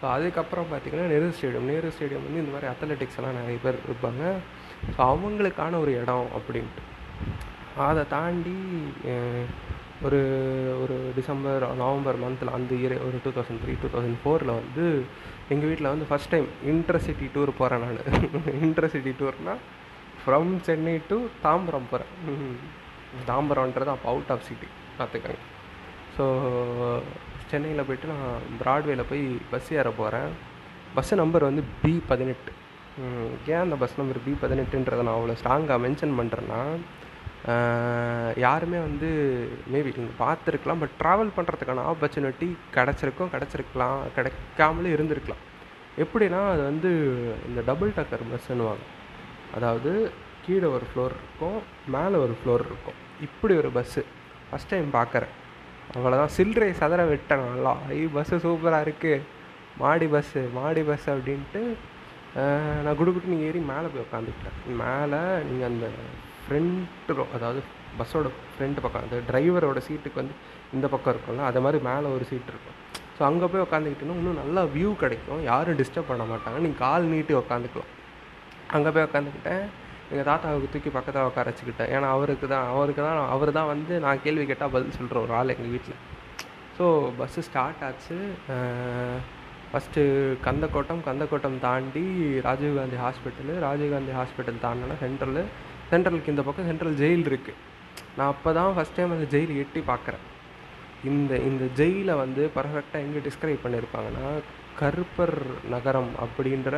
ஸோ அதுக்கப்புறம் பார்த்தீங்கன்னா நேரு ஸ்டேடியம் நேரு ஸ்டேடியம் வந்து இந்த மாதிரி அத்லெட்டிக்ஸ் எல்லாம் நிறைய பேர் இருப்பாங்க. ஸோ அவங்களுக்கான ஒரு இடம் அப்படின்ட்டு. அதை தாண்டி ஒரு ஒரு டிசம்பர் நவம்பர் மந்தில் அந்த இயர் ஒரு two thousand three two thousand ஃபோரில் வந்து எங்கள் வீட்டில் வந்து ஃபஸ்ட் டைம் இன்டர்சிட்டி டூர் போகிறேன் நான். இன்டர்சிட்டி டூர்னால் ஃப்ரம் சென்னை டு தாம்பரம் போகிறேன் தாம்பரம்ன்றது அப்போ அவுட் ஆஃப் சிட்டி பார்த்துக்கங்க ஸோ சென்னையில் போயிட்டு நான் ப்ராட்வேல போய் பஸ் ஏற போகிறேன் பஸ்ஸு நம்பர் வந்து பி பதினெட்டு. ஏன் அந்த பஸ் நம்பர் பி பதினெட்டுன்றதை நான் அவ்வளோ ஸ்ட்ராங்காக மென்ஷன் பண்ணுறேன்னா யாருமே வந்து மேபி நீங்கள் பார்த்துருக்கலாம் பட் ட்ராவல் பண்ணுறதுக்கான ஆப்பர்ச்சுனிட்டி கிடச்சிருக்கும் கிடச்சிருக்கலாம் கிடைக்காமலே இருந்திருக்கலாம். எப்படின்னா அது வந்து இந்த டபுள் டக்கர் பஸ்ஸுன்னுவாங்க அதாவது கீழே ஒரு ஃப்ளோர் இருக்கும் மேலே ஒரு ஃப்ளோர் இருக்கும். இப்படி ஒரு பஸ்ஸு ஃபஸ்ட் டைம் பார்க்குறேன். அவ்வளோதான் சில்லறை சதற விட்டேன். நல்லா ஐ பஸ்ஸு சூப்பராக இருக்குது மாடி பஸ்ஸு மாடி பஸ் அப்படின்ட்டு நான் குடுக்குட்டு நீங்கள் ஏறி மேலே போய் உட்காந்துக்கிட்டேன். மேலே நீங்கள் அந்த ஃப்ரண்ட் ரோ அதாவது பஸ்ஸோட ஃப்ரண்ட் பக்கம் அந்த டிரைவரோட சீட்டுக்கு வந்து இந்த பக்கம் இருக்கும்ல அது மாதிரி மேலே ஒரு சீட் இருக்கும். ஸோ அங்கே போய் உட்காந்துக்கிட்டோன்னா இன்னும் நல்லா வியூ கிடைக்கும். யாரும் டிஸ்டர்ப் பண்ண மாட்டாங்க. நீங்கள் கால் நீட்டி உட்காந்துக்கலாம் அங்கே போய் உட்காந்துக்கிட்டேன் எங்கள் தாத்தாவுக்கு தூக்கி பக்கத்தில் உட்கார வச்சுக்கிட்டேன். ஏன்னா அவருக்கு தான் அவருக்கு தான் அவர் தான் வந்து நான் கேள்வி கேட்டால் பதில் சொல்கிற ஒரு ஆள் எங்கள் வீட்டில் ஸோ பஸ்ஸு ஸ்டார்ட் ஆச்சு. ஃபஸ்ட்டு கந்தக்கோட்டம் கந்தக்கோட்டம் தாண்டி ராஜீவ்காந்தி ஹாஸ்பிட்டலு ராஜீவ்காந்தி ஹாஸ்பிட்டல் தாண்டினா சென்ட்ரலு சென்ட்ரலுக்கு இந்த பக்கம் சென்ட்ரல் ஜெயில் இருக்குது நான் அப்போ தான் ஃபஸ்ட் டைம் அந்த ஜெயில் எட்டி பார்க்குறேன் இந்த இந்த ஜெயிலை வந்து பர்ஃபெக்டாக எங்கே டிஸ்கிரைப் பண்ணியிருப்பாங்கன்னா கருப்பர் நகரம் அப்படின்ற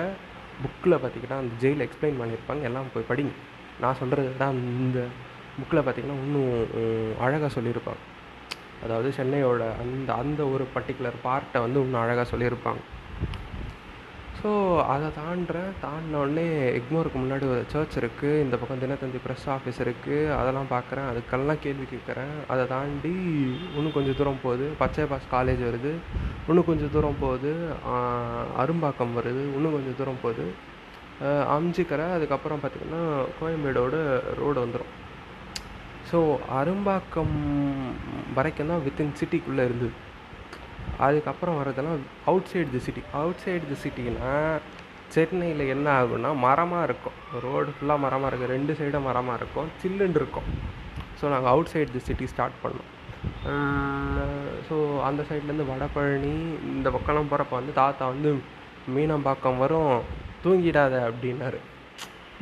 புக்கில் பார்த்திங்கன்னா அந்த ஜெயில் எக்ஸ்பிளைன் பண்ணியிருப்பாங்க எல்லாம் போய் படிங்க. நான் சொல்கிறது தான் இந்த புக்கில் பார்த்திங்கன்னா இன்னும் அழகாக சொல்லியிருப்பாங்க. அதாவது சென்னையோட அந்த அந்த ஒரு பர்டிகுலர் பார்ட்டை வந்து இன்னும் அழகாக சொல்லியிருப்பாங்க. ஸோ அதை தாண்டுறேன். தாண்டின உடனே எக்மோருக்கு முன்னாடி ஒரு சர்ச் இருக்குது இந்த பக்கம் தினத்தந்தி ப்ரெஸ் ஆஃபீஸ் இருக்குது அதெல்லாம் பார்க்குறேன் அதுக்கெல்லாம் கேள்வி கேட்குறேன் அதை தாண்டி இன்னும் கொஞ்சம் தூரம் போகுது. பச்சை பாஸ் காலேஜ் வருது. இன்னும் கொஞ்சம் தூரம் போகுது. அரும்பாக்கம் வருது. இன்னும் கொஞ்சம் தூரம் போகுது. ஆஹ் அம்ஜிக்கரை அதுக்கப்புறம் பார்த்திங்கன்னா கோயம்பேடோட ரோடு வந்துடும் ஸோ அரும்பாக்கம் வரைக்கும் தான் வித்தின் சிட்டிக்குள்ளே இருந்தது. அதுக்கப்புறம் வர்றதெல்லாம் outside the city outside the சிட்டினா சென்னையில் என்ன ஆகும்னா மரமாக இருக்கும். ரோடு ஃபுல்லாக மரமாக இருக்கும். ரெண்டு சைடும் மரமாக இருக்கும். சில்லுன்னு இருக்கும். ஸோ நாங்கள் outside the city start பண்ணோம் ஸோ அந்த சைட்லேருந்து வடபழனி இந்த பக்கம்லாம் போகிறப்ப வந்து தாத்தா வந்து மீனம்பாக்கம் வரும். தூங்கிடாத அப்படின்னாரு.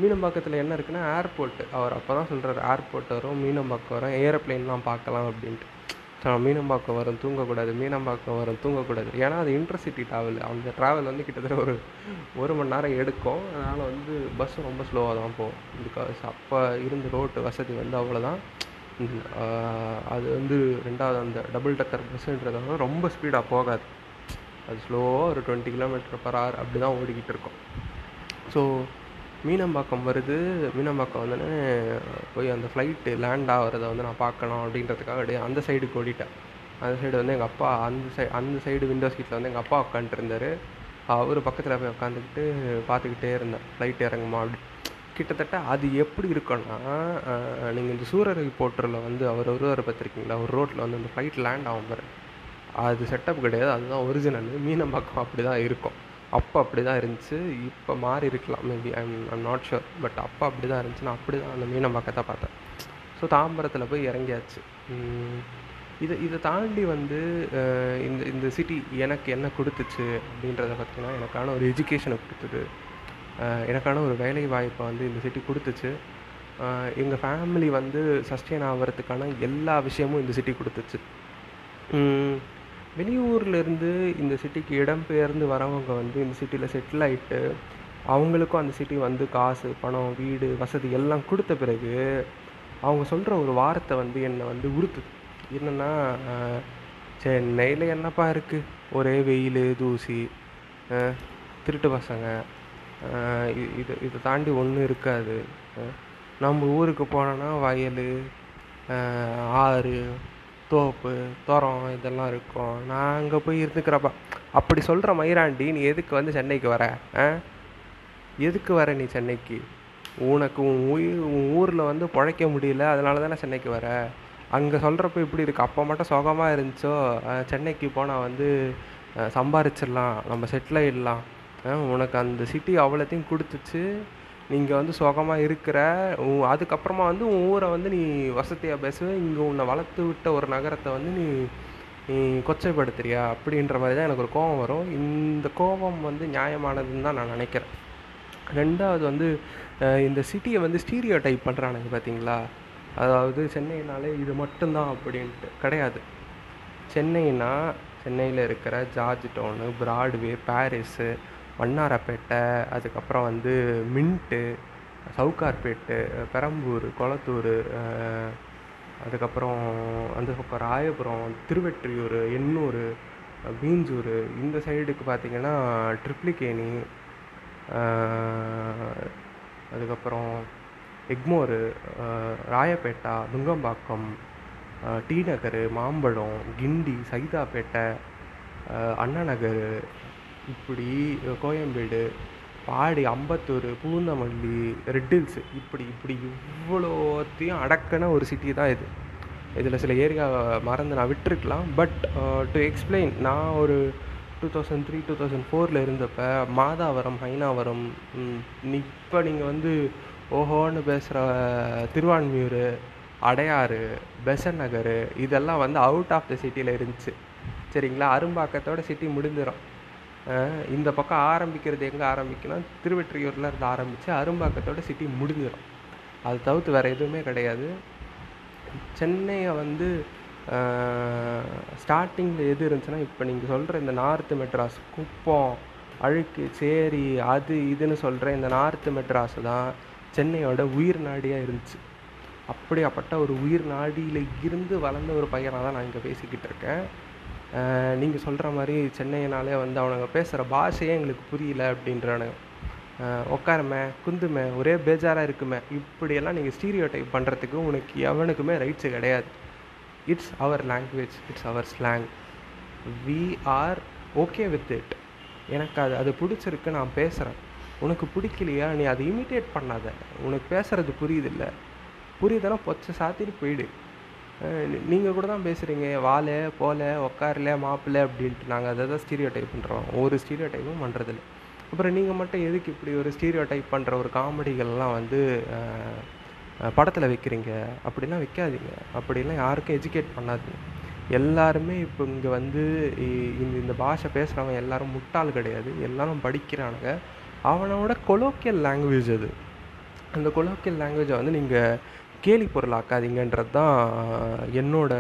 மீனம்பாக்கத்தில் என்ன இருக்குன்னா ஏர்போர்ட்டு அவர் அப்போ தான் சொல்கிறார் ஏர்போர்ட் வரும் மீனம்பாக்கம் வரும் ஏரோப்ளேன்லாம் பார்க்கலாம் அப்படின்ட்டு. மீனம்பாக்கம் வரும் தூங்கக்கூடாது மீனம்பாக்கம் வரும் தூங்கக்கூடாது. ஏன்னா அது இன்டர்சிட்டி ட்ராவல் அந்த ட்ராவல் வந்து கிட்டத்தட்ட ஒரு ஒரு மணி நேரம் எடுக்கும். அதனால் வந்து பஸ் ரொம்ப ஸ்லோவாக தான் போகும். பிகாஸ் அப்போ இருந்த ரோட்டு வசதி வந்து அவ்வளோதான் அது வந்து ரெண்டாவது அந்த டபுள் டக்கர் பஸ்ஸுன்றதால ரொம்ப ஸ்பீடாக போகாது. அது ஸ்லோவாக ஒரு டுவெண்ட்டி கிலோமீட்டர் பர் ஹவர் அப்படி தான் ஓடிக்கிட்டு இருக்கும். ஸோ மீனம்பாக்கம் வருது. மீனம்பாக்கம் வந்தோடனே போய் அந்த ஃப்ளைட்டு லேண்ட் ஆகிறத வந்து நான் பார்க்கணும் அப்படின்றதுக்காக அப்படியே அந்த சைடுக்கு ஓடிட்டேன். அந்த சைடு வந்து எங்கள் அப்பா அந்த சை அந்த சைடு விண்டோ சீட்டில் வந்து எங்கள் அப்பா உட்காந்துருந்தார் அவர் பக்கத்தில் போய் உட்காந்துக்கிட்டு பார்த்துக்கிட்டே இருந்தேன். ஃப்ளைட் இறங்குமா அப்படி. கிட்டத்தட்ட அது எப்படி இருக்குன்னா நீங்கள் இந்த சூரரை போட்டரில் வந்து அவர் ஒருவர் பார்த்துருக்கீங்களா? ஒரு ரோட்டில் வந்து அந்த ஃப்ளைட் லேண்ட் ஆகும் பாரு. அது செட்டப் கிடையாது. அதுதான் ஒரிஜினல் மீனம்பாக்கம் அப்படி தான் இருக்கும். அப்போ அப்படி தான் இருந்துச்சு. இப்போ மாறி இருக்கலாம். Maybe I'm I'm not sure but அப்போ அப்படி தான் இருந்துச்சு நான் அப்படி தான் அந்த மீனை பக்கத்தை பார்த்தேன். ஸோ தாம்பரத்தில் போய் இறங்கியாச்சு. இதை இதை தாண்டி வந்து இந்த இந்த சிட்டி எனக்கு என்ன கொடுத்துச்சு அப்படின்றத பார்த்திங்கன்னா எனக்கான ஒரு எஜுகேஷனை கொடுத்தது. எனக்கான ஒரு வேலை வாய்ப்பை வந்து இந்த சிட்டி கொடுத்துச்சு. எங்கள் ஃபேமிலி வந்து சஸ்டெயின் ஆகிறதுக்கான எல்லா விஷயமும் இந்த சிட்டி கொடுத்துச்சு. வெளியூர்லேருந்து இந்த சிட்டிக்கு இடம்பெயர்ந்து வரவங்க வந்து இந்த சிட்டியில் செட்டில் ஆகிட்டு அவங்களுக்கும் அந்த சிட்டி வந்து காசு பணம் வீடு வசதி எல்லாம் கொடுத்த பிறகு அவங்க சொல்கிற ஒரு வார்த்தை வந்து என்னை வந்து உறுத்துது. என்னென்னா சென்னையில் என்னப்பா இருக்குது ஒரே வெயில் தூசி திருட்டு பசங்க இது இதை தாண்டி ஒன்றும் இருக்காது. நம்ம ஊருக்கு போனோன்னா வயல் ஆறு தோப்பு துறம் இதெல்லாம் இருக்கும். நான் அங்கே போய் இருந்துக்கிறப்ப அப்படி சொல்கிற மயிராண்டி நீ எதுக்கு வந்து சென்னைக்கு வர? ஆ? எதுக்கு வர நீ சென்னைக்கு? உனக்கு உன் உயிர் உன் ஊரில் வந்து பிழைக்க முடியல அதனால தானே சென்னைக்கு வர? அங்கே சொல்கிறப்ப இப்படி இருக்குது அப்போ மட்டும் சுகமாக இருந்துச்சோ? சென்னைக்கு போனால் வந்து சம்பாரிச்சிடலாம். நம்ம செட்டில் ஆகிடலாம் உனக்கு அந்த சிட்டி அவ்வளோத்தையும் கொடுத்துச்சு. நீங்கள் வந்து சுகமாக இருக்கிற அதுக்கப்புறமா வந்து உன் ஊரை வந்து நீ வசதியாக பேசுவ இங்கே உன்னை வளர்த்து விட்ட ஒரு நகரத்தை வந்து நீ நீ கொச்சைப்படுத்துறியா? அப்படின்ற மாதிரி தான் எனக்கு ஒரு கோபம் வரும். இந்த கோபம் வந்து நியாயமானதுன்னு தான் நான் நினைக்கிறேன். ரெண்டாவது வந்து இந்த சிட்டியை வந்து ஸ்டீரியோ டைப் பண்ணுறானுங்க பார்த்தீங்களா அதாவது சென்னைனாலே இது மட்டும்தான் அப்படின்ட்டு. கிடையாது. சென்னைனா சென்னையில் இருக்கிற George Town Broadway Parry's Vannarapettai அதுக்கப்புறம் வந்து மின்ட்டு சவுக்கார்பேட்டு பெரம்பூர் கொளத்தூர் அதுக்கப்புறம் அந்த பக்கம் ராயபுரம் திருவெற்றியூர் எண்ணூர் பீஞ்சூர் இந்த சைடுக்கு பார்த்திங்கன்னா ட்ரிப்ளிகேணி அதுக்கப்புறம் எக்மோரு ராயப்பேட்டா துங்கம்பாக்கம் டி நகர் மாம்பழம் கிண்டி சைதாப்பேட்டை அண்ணா நகர் இப்படி கோயம்பேடு பாடி அம்பத்தூர் பூந்தமல்லி ரெட் ஹில்ஸு இப்படி இப்படி இவ்வளோத்தையும் அடக்கின ஒரு சிட்டி தான் இது. இதில் சில ஏரியா மறந்து நான் விட்டுருக்கலாம். பட் டு எக்ஸ்பிளைன் நான் ஒரு two thousand three two thousand ஃபோரில் இருந்தப்போ மாதாவரம் ஹைனாவரம் இப்போ நீங்கள் வந்து ஓஹோன்னு பேசுகிற திருவான்மியூர் அடையாறு பெசன் நகர் இதெல்லாம் வந்து அவுட் ஆஃப் த சிட்டியில் இருந்துச்சு. சரிங்களா? அரும்பாக்கத்தோட சிட்டி முடிஞ்சிடும் இந்த பக்கம் ஆரம்பிக்கிறது எங்கே ஆரம்பிக்கலாம் திருவெற்றியூரில் இருந்து ஆரம்பித்து அரும்பாக்கத்தோட சிட்டி முடிஞ்சிடும் அது தவிர்த்து வேறு எதுவுமே கிடையாது. சென்னையை வந்து ஸ்டார்டிங்கில் எது இருந்துச்சுன்னா இப்போ நீங்கள் சொல்கிற இந்த நார்த்து மெட்ராஸ் குப்பம் அழுக்கு சேரி அது இதுன்னு சொல்கிற இந்த நார்த்து மெட்ராஸ் தான் சென்னையோட உயிர் நாடியாக இருந்துச்சு. அப்படியாப்பட்ட ஒரு உயிர் நாடியில் இருந்து வளர்ந்த ஒரு பையனாக தான் நான் இங்கே பேசிக்கிட்டு இருக்கேன். நீங்கள் சொல்கிற மாதிரி சென்னையினாலே வந்து அவனுங்க பேசுகிற பாஷையே எங்களுக்கு புரியல அப்படின்றானுங்க. உட்காருமே குந்துமே ஒரே பேஜாராக இருக்குமே. இப்படியெல்லாம் நீங்கள் ஸ்டீரியோ டைப் பண்ணுறதுக்கு உனக்கு எவனுக்குமே ரைட்ஸு கிடையாது. It's our language it's our slang we are okay with it எனக்கு அது அது பிடிச்சிருக்கு நான் பேசுகிறேன் உனக்கு பிடிக்கலையா நீ அதை இமிட்டேட் பண்ணாத. உனக்கு பேசுகிறது புரியுதில்ல. புரியுதுன்னா பொச்சை சாத்திட்டு போயிடு. நீங்கள் கூட தான் பேசுகிறீங்க வாழ போல உக்காரல மாப்பிள்ள அப்படின்ட்டு நாங்கள் அதை தான் ஸ்டீரியோ டைப் பண்ணுறோம் ஒரு ஸ்டீரியோ டைப்பும் பண்ணுறதில்ல அப்புறம் நீங்கள் மட்டும் எதுக்கு இப்படி ஒரு ஸ்டீரியோ டைப் பண்ணுற ஒரு காமெடிகள்லாம் வந்து படத்தில் வைக்கிறீங்க? அப்படிலாம் வைக்காதீங்க. அப்படிலாம் யாருக்கும் எஜுகேட் பண்ணாதீங்க. எல்லாருமே இப்போ இங்கே வந்து இந்த இந்த பாஷை பேசுகிறவங்க எல்லாரும் முட்டாள் கிடையாது. எல்லாரும் படிக்கிறானுங்க. அவனோட கொலோக்கியல் லாங்குவேஜ் அது. அந்த கொலோக்கியல் லாங்குவேஜை வந்து நீங்கள் கேலி பொருளாக்காதீங்கன்றது தான் என்னோட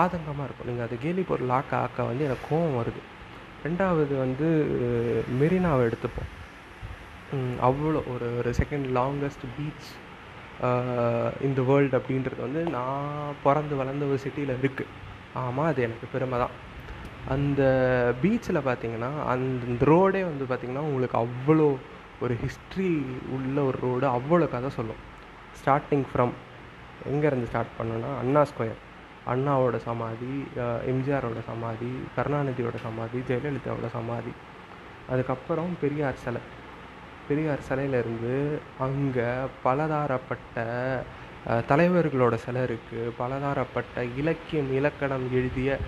ஆதங்கமாக இருக்கும். நீங்கள் அது கேலி பொருள் ஆக்க ஆக்க வந்து எனக்கு கோவம் வருது. ரெண்டாவது வந்து மெரினாவை எடுத்துப்போம். அவ்வளோ ஒரு ஒரு செகண்ட் லாங்கஸ்ட் பீச் இந்த வேர்ல்டு அப்படின்றது வந்து நான் பிறந்து வளர்ந்த ஒரு சிட்டியில் இருக்குது ஆமாம் அது எனக்கு பெருமை தான். அந்த பீச்சில் பார்த்தீங்கன்னா அந்த ரோடே வந்து பார்த்திங்கன்னா உங்களுக்கு அவ்வளோ ஒரு ஹிஸ்ட்ரி உள்ள ஒரு ரோடு அவ்வளோ கதை சொல்லும். ஸ்டார்டிங் ஃப்ரம் எங்கேருந்து ஸ்டார்ட் பண்ணோன்னா அண்ணா ஸ்கொயர் அண்ணாவோட சமாதி எம்ஜிஆரோட சமாதி கருணாநிதியோட சமாதி ஜெயலலிதாவோட சமாதி. அதுக்கப்புறம் பெரியார் சிலை. பெரியார் சிலையிலேருந்து அங்கே பலதாரப்பட்ட தலைவர்களோட சிலை இருக்குது பலதாரப்பட்ட இலக்கியம் இலக்கணம் எழுதிய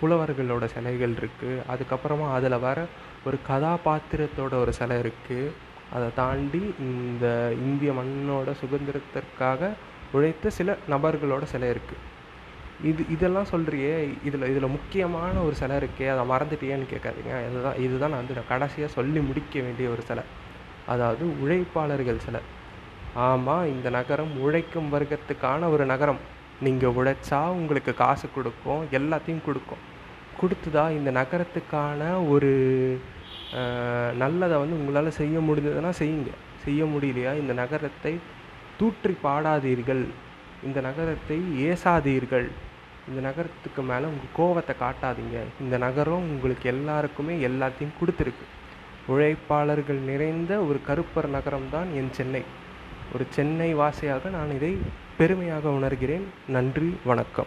புலவர்களோட சிலைகள் இருக்குது அதுக்கப்புறமா அதில் வர ஒரு கதாபாத்திரத்தோட ஒரு சிலை இருக்குது அதை தாண்டி இந்த இந்திய மண்ணோட சுதந்திரத்திற்காக உழைத்த சில நபர்களோட சிலை இருக்குது இது இதெல்லாம் சொல்கிறியே இதில் இதில் முக்கியமான ஒரு சிலை இருக்கே அதை மறந்துட்டியேன்னு கேட்காதீங்க. இதுதான் இதுதான் நான் வந்து நான் கடைசியாக சொல்லி முடிக்க வேண்டிய ஒரு சிலை. அதாவது உழைப்பாளர்கள் சிலை. ஆமாம் இந்த நகரம் உழைக்கும் வர்க்கத்துக்கான ஒரு நகரம். நீங்கள் உழைச்சா உங்களுக்கு காசு கொடுக்கும் எல்லாத்தையும் கொடுக்கும். கொடுத்துதா இந்த நகரத்துக்கான ஒரு நல்லதை வந்து உங்களால் செய்ய முடிஞ்சதுன்னா செய்யுங்க. செய்ய முடியலையா? இந்த நகரத்தை தூற்றி பாடாதீர்கள். இந்த நகரத்தை ஏசாதீர்கள். இந்த நகரத்துக்கு மேலே உங்கள் கோவத்தை காட்டாதீங்க. இந்த நகரம் உங்களுக்கு எல்லாருக்குமே எல்லாத்தையும் கொடுத்துருக்கு. உழைப்பாளர்கள் நிறைந்த ஒரு கருப்பர் நகரம்தான் என் சென்னை. ஒரு சென்னை வாசியாக நான் இதை பெருமையாக உணர்கிறேன். நன்றி வணக்கம்.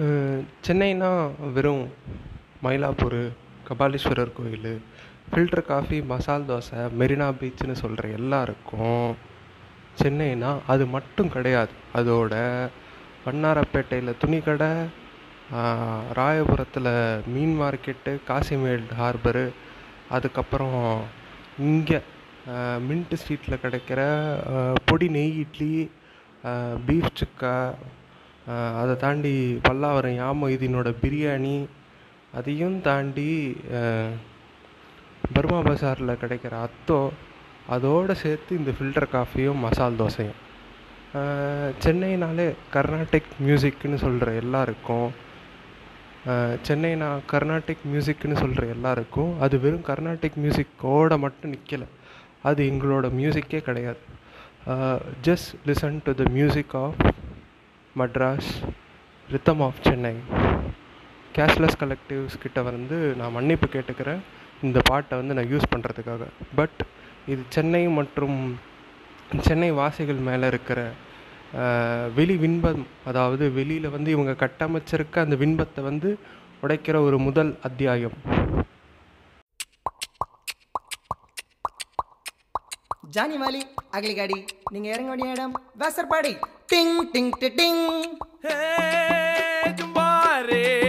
அஹ் சென்னைனா வெறும் மயிலாப்பூர் கபாலீஸ்வரர் கோயில் ஃபில்டர் காஃபி மசால் தோசை மெரினா பீச்சுன்னு சொல்கிற எல்லாருக்கும் சென்னைனா அது மட்டும் கிடையாது. அதோட வண்ணாரப்பேட்டையில் துணிக்கடை ராயபுரத்தில் மீன் மார்க்கெட்டு காசிமேல் ஹார்பரு அதுக்கப்புறம் இங்கே மின்ட் ஸ்ட்ரீட்டில் கிடைக்கிற பொடி நெய் இட்லி பீஃப் சுக்கா அதை தாண்டி பல்லாவரம் யாமொய்தீனோட பிரியாணி அதையும் தாண்டி பர்மா பஜாரில் கிடைக்கிற அத்தோ அதோடு சேர்த்து இந்த ஃபில்டர் காஃபியும் மசால் தோசையும். சென்னைனாலே கர்நாடிக் மியூசிக்னு சொல்கிற எல்லாருக்கும் சென்னைனா கர்நாடிக் மியூசிக்னு சொல்கிற எல்லாருக்கும் அது வெறும் கர்நாடிக் மியூசிக்கோட மட்டும் நிற்கலை அது எங்களோட மியூசிக்கே கிடையாது. Just listen to the music of Madras rhythm of Chennai Casteless Collectives கிட்ட வந்து நான் மன்னிப்பு கேட்டுக்கிறேன். இந்த பாட்டை வந்து நான் யூஸ் பண்ணுறதுக்காக பட் இது சென்னை மற்றும் சென்னை வாசிகள் மேலே இருக்கிற வெளி விண்பம் அதாவது வெளியில் வந்து இவங்க கட்டமைச்சிருக்க அந்த விண்பத்தை வந்து உடைக்கிற ஒரு முதல் அத்தியாயம்.
ஜானி வாலி அகலி காடி நீங்க இறங்க வேண்டிய இடம் வேசர்பாடி டிங் டிங் டிங். வட சென்னை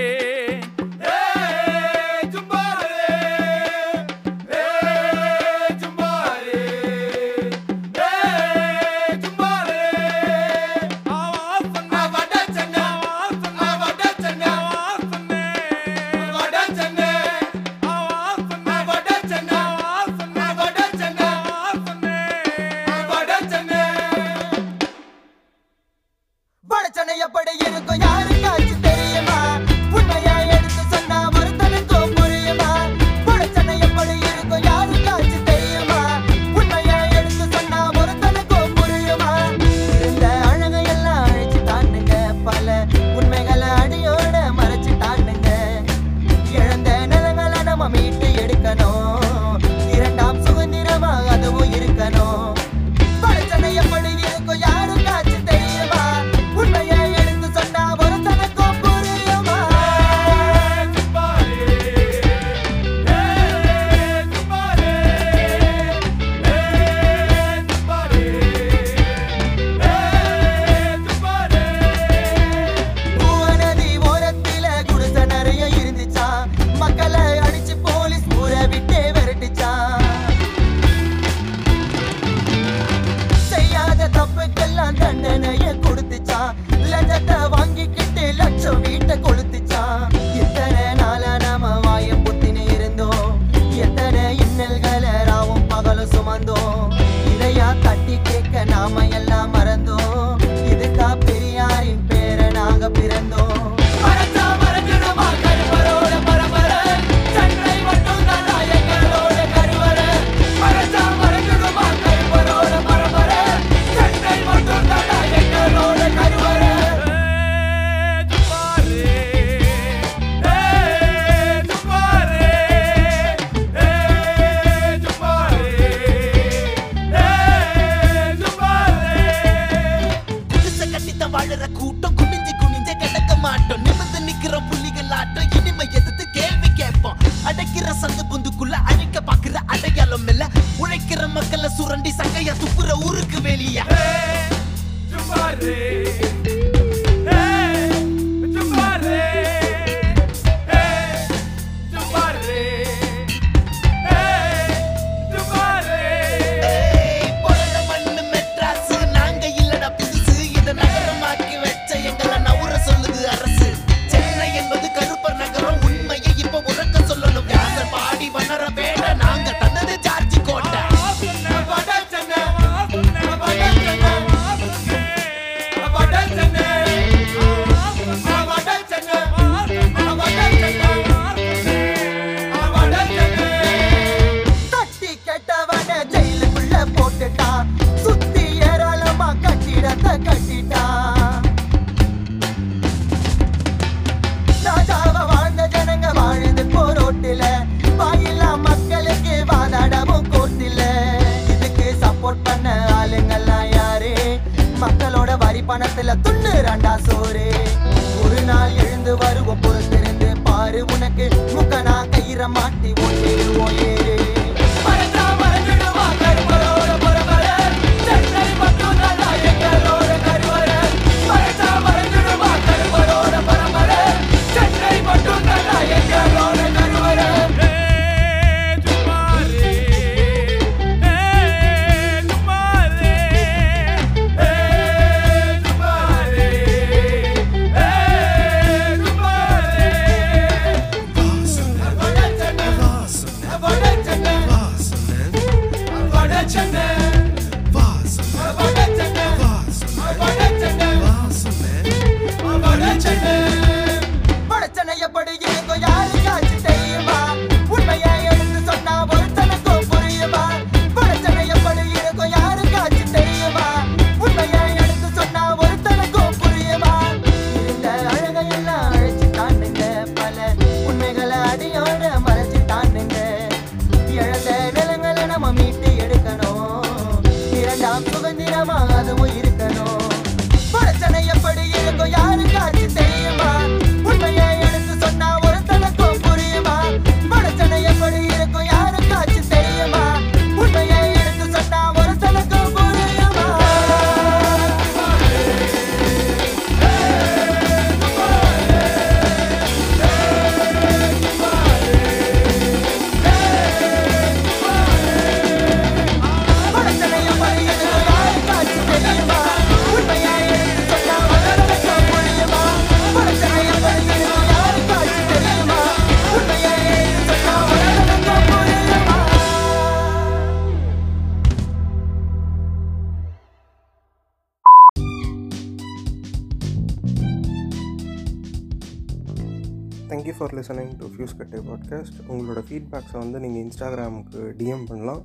கியூஸ் கட்டே பாட்காஸ்ட் உங்களோட ஃபீட்பேக்ஸை வந்து நீங்கள் இன்ஸ்டாகிராமுக்கு டிஎம் பண்ணலாம்.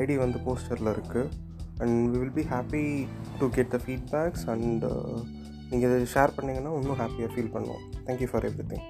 ஐடி வந்து போஸ்டரில் இருக்குது and we will be happy to get the feedbacks and நீங்கள் இதை ஷேர் பண்ணிங்கன்னா இன்னும் ஹாப்பியாக ஃபீல் பண்ணுவோம். Thank you for every thing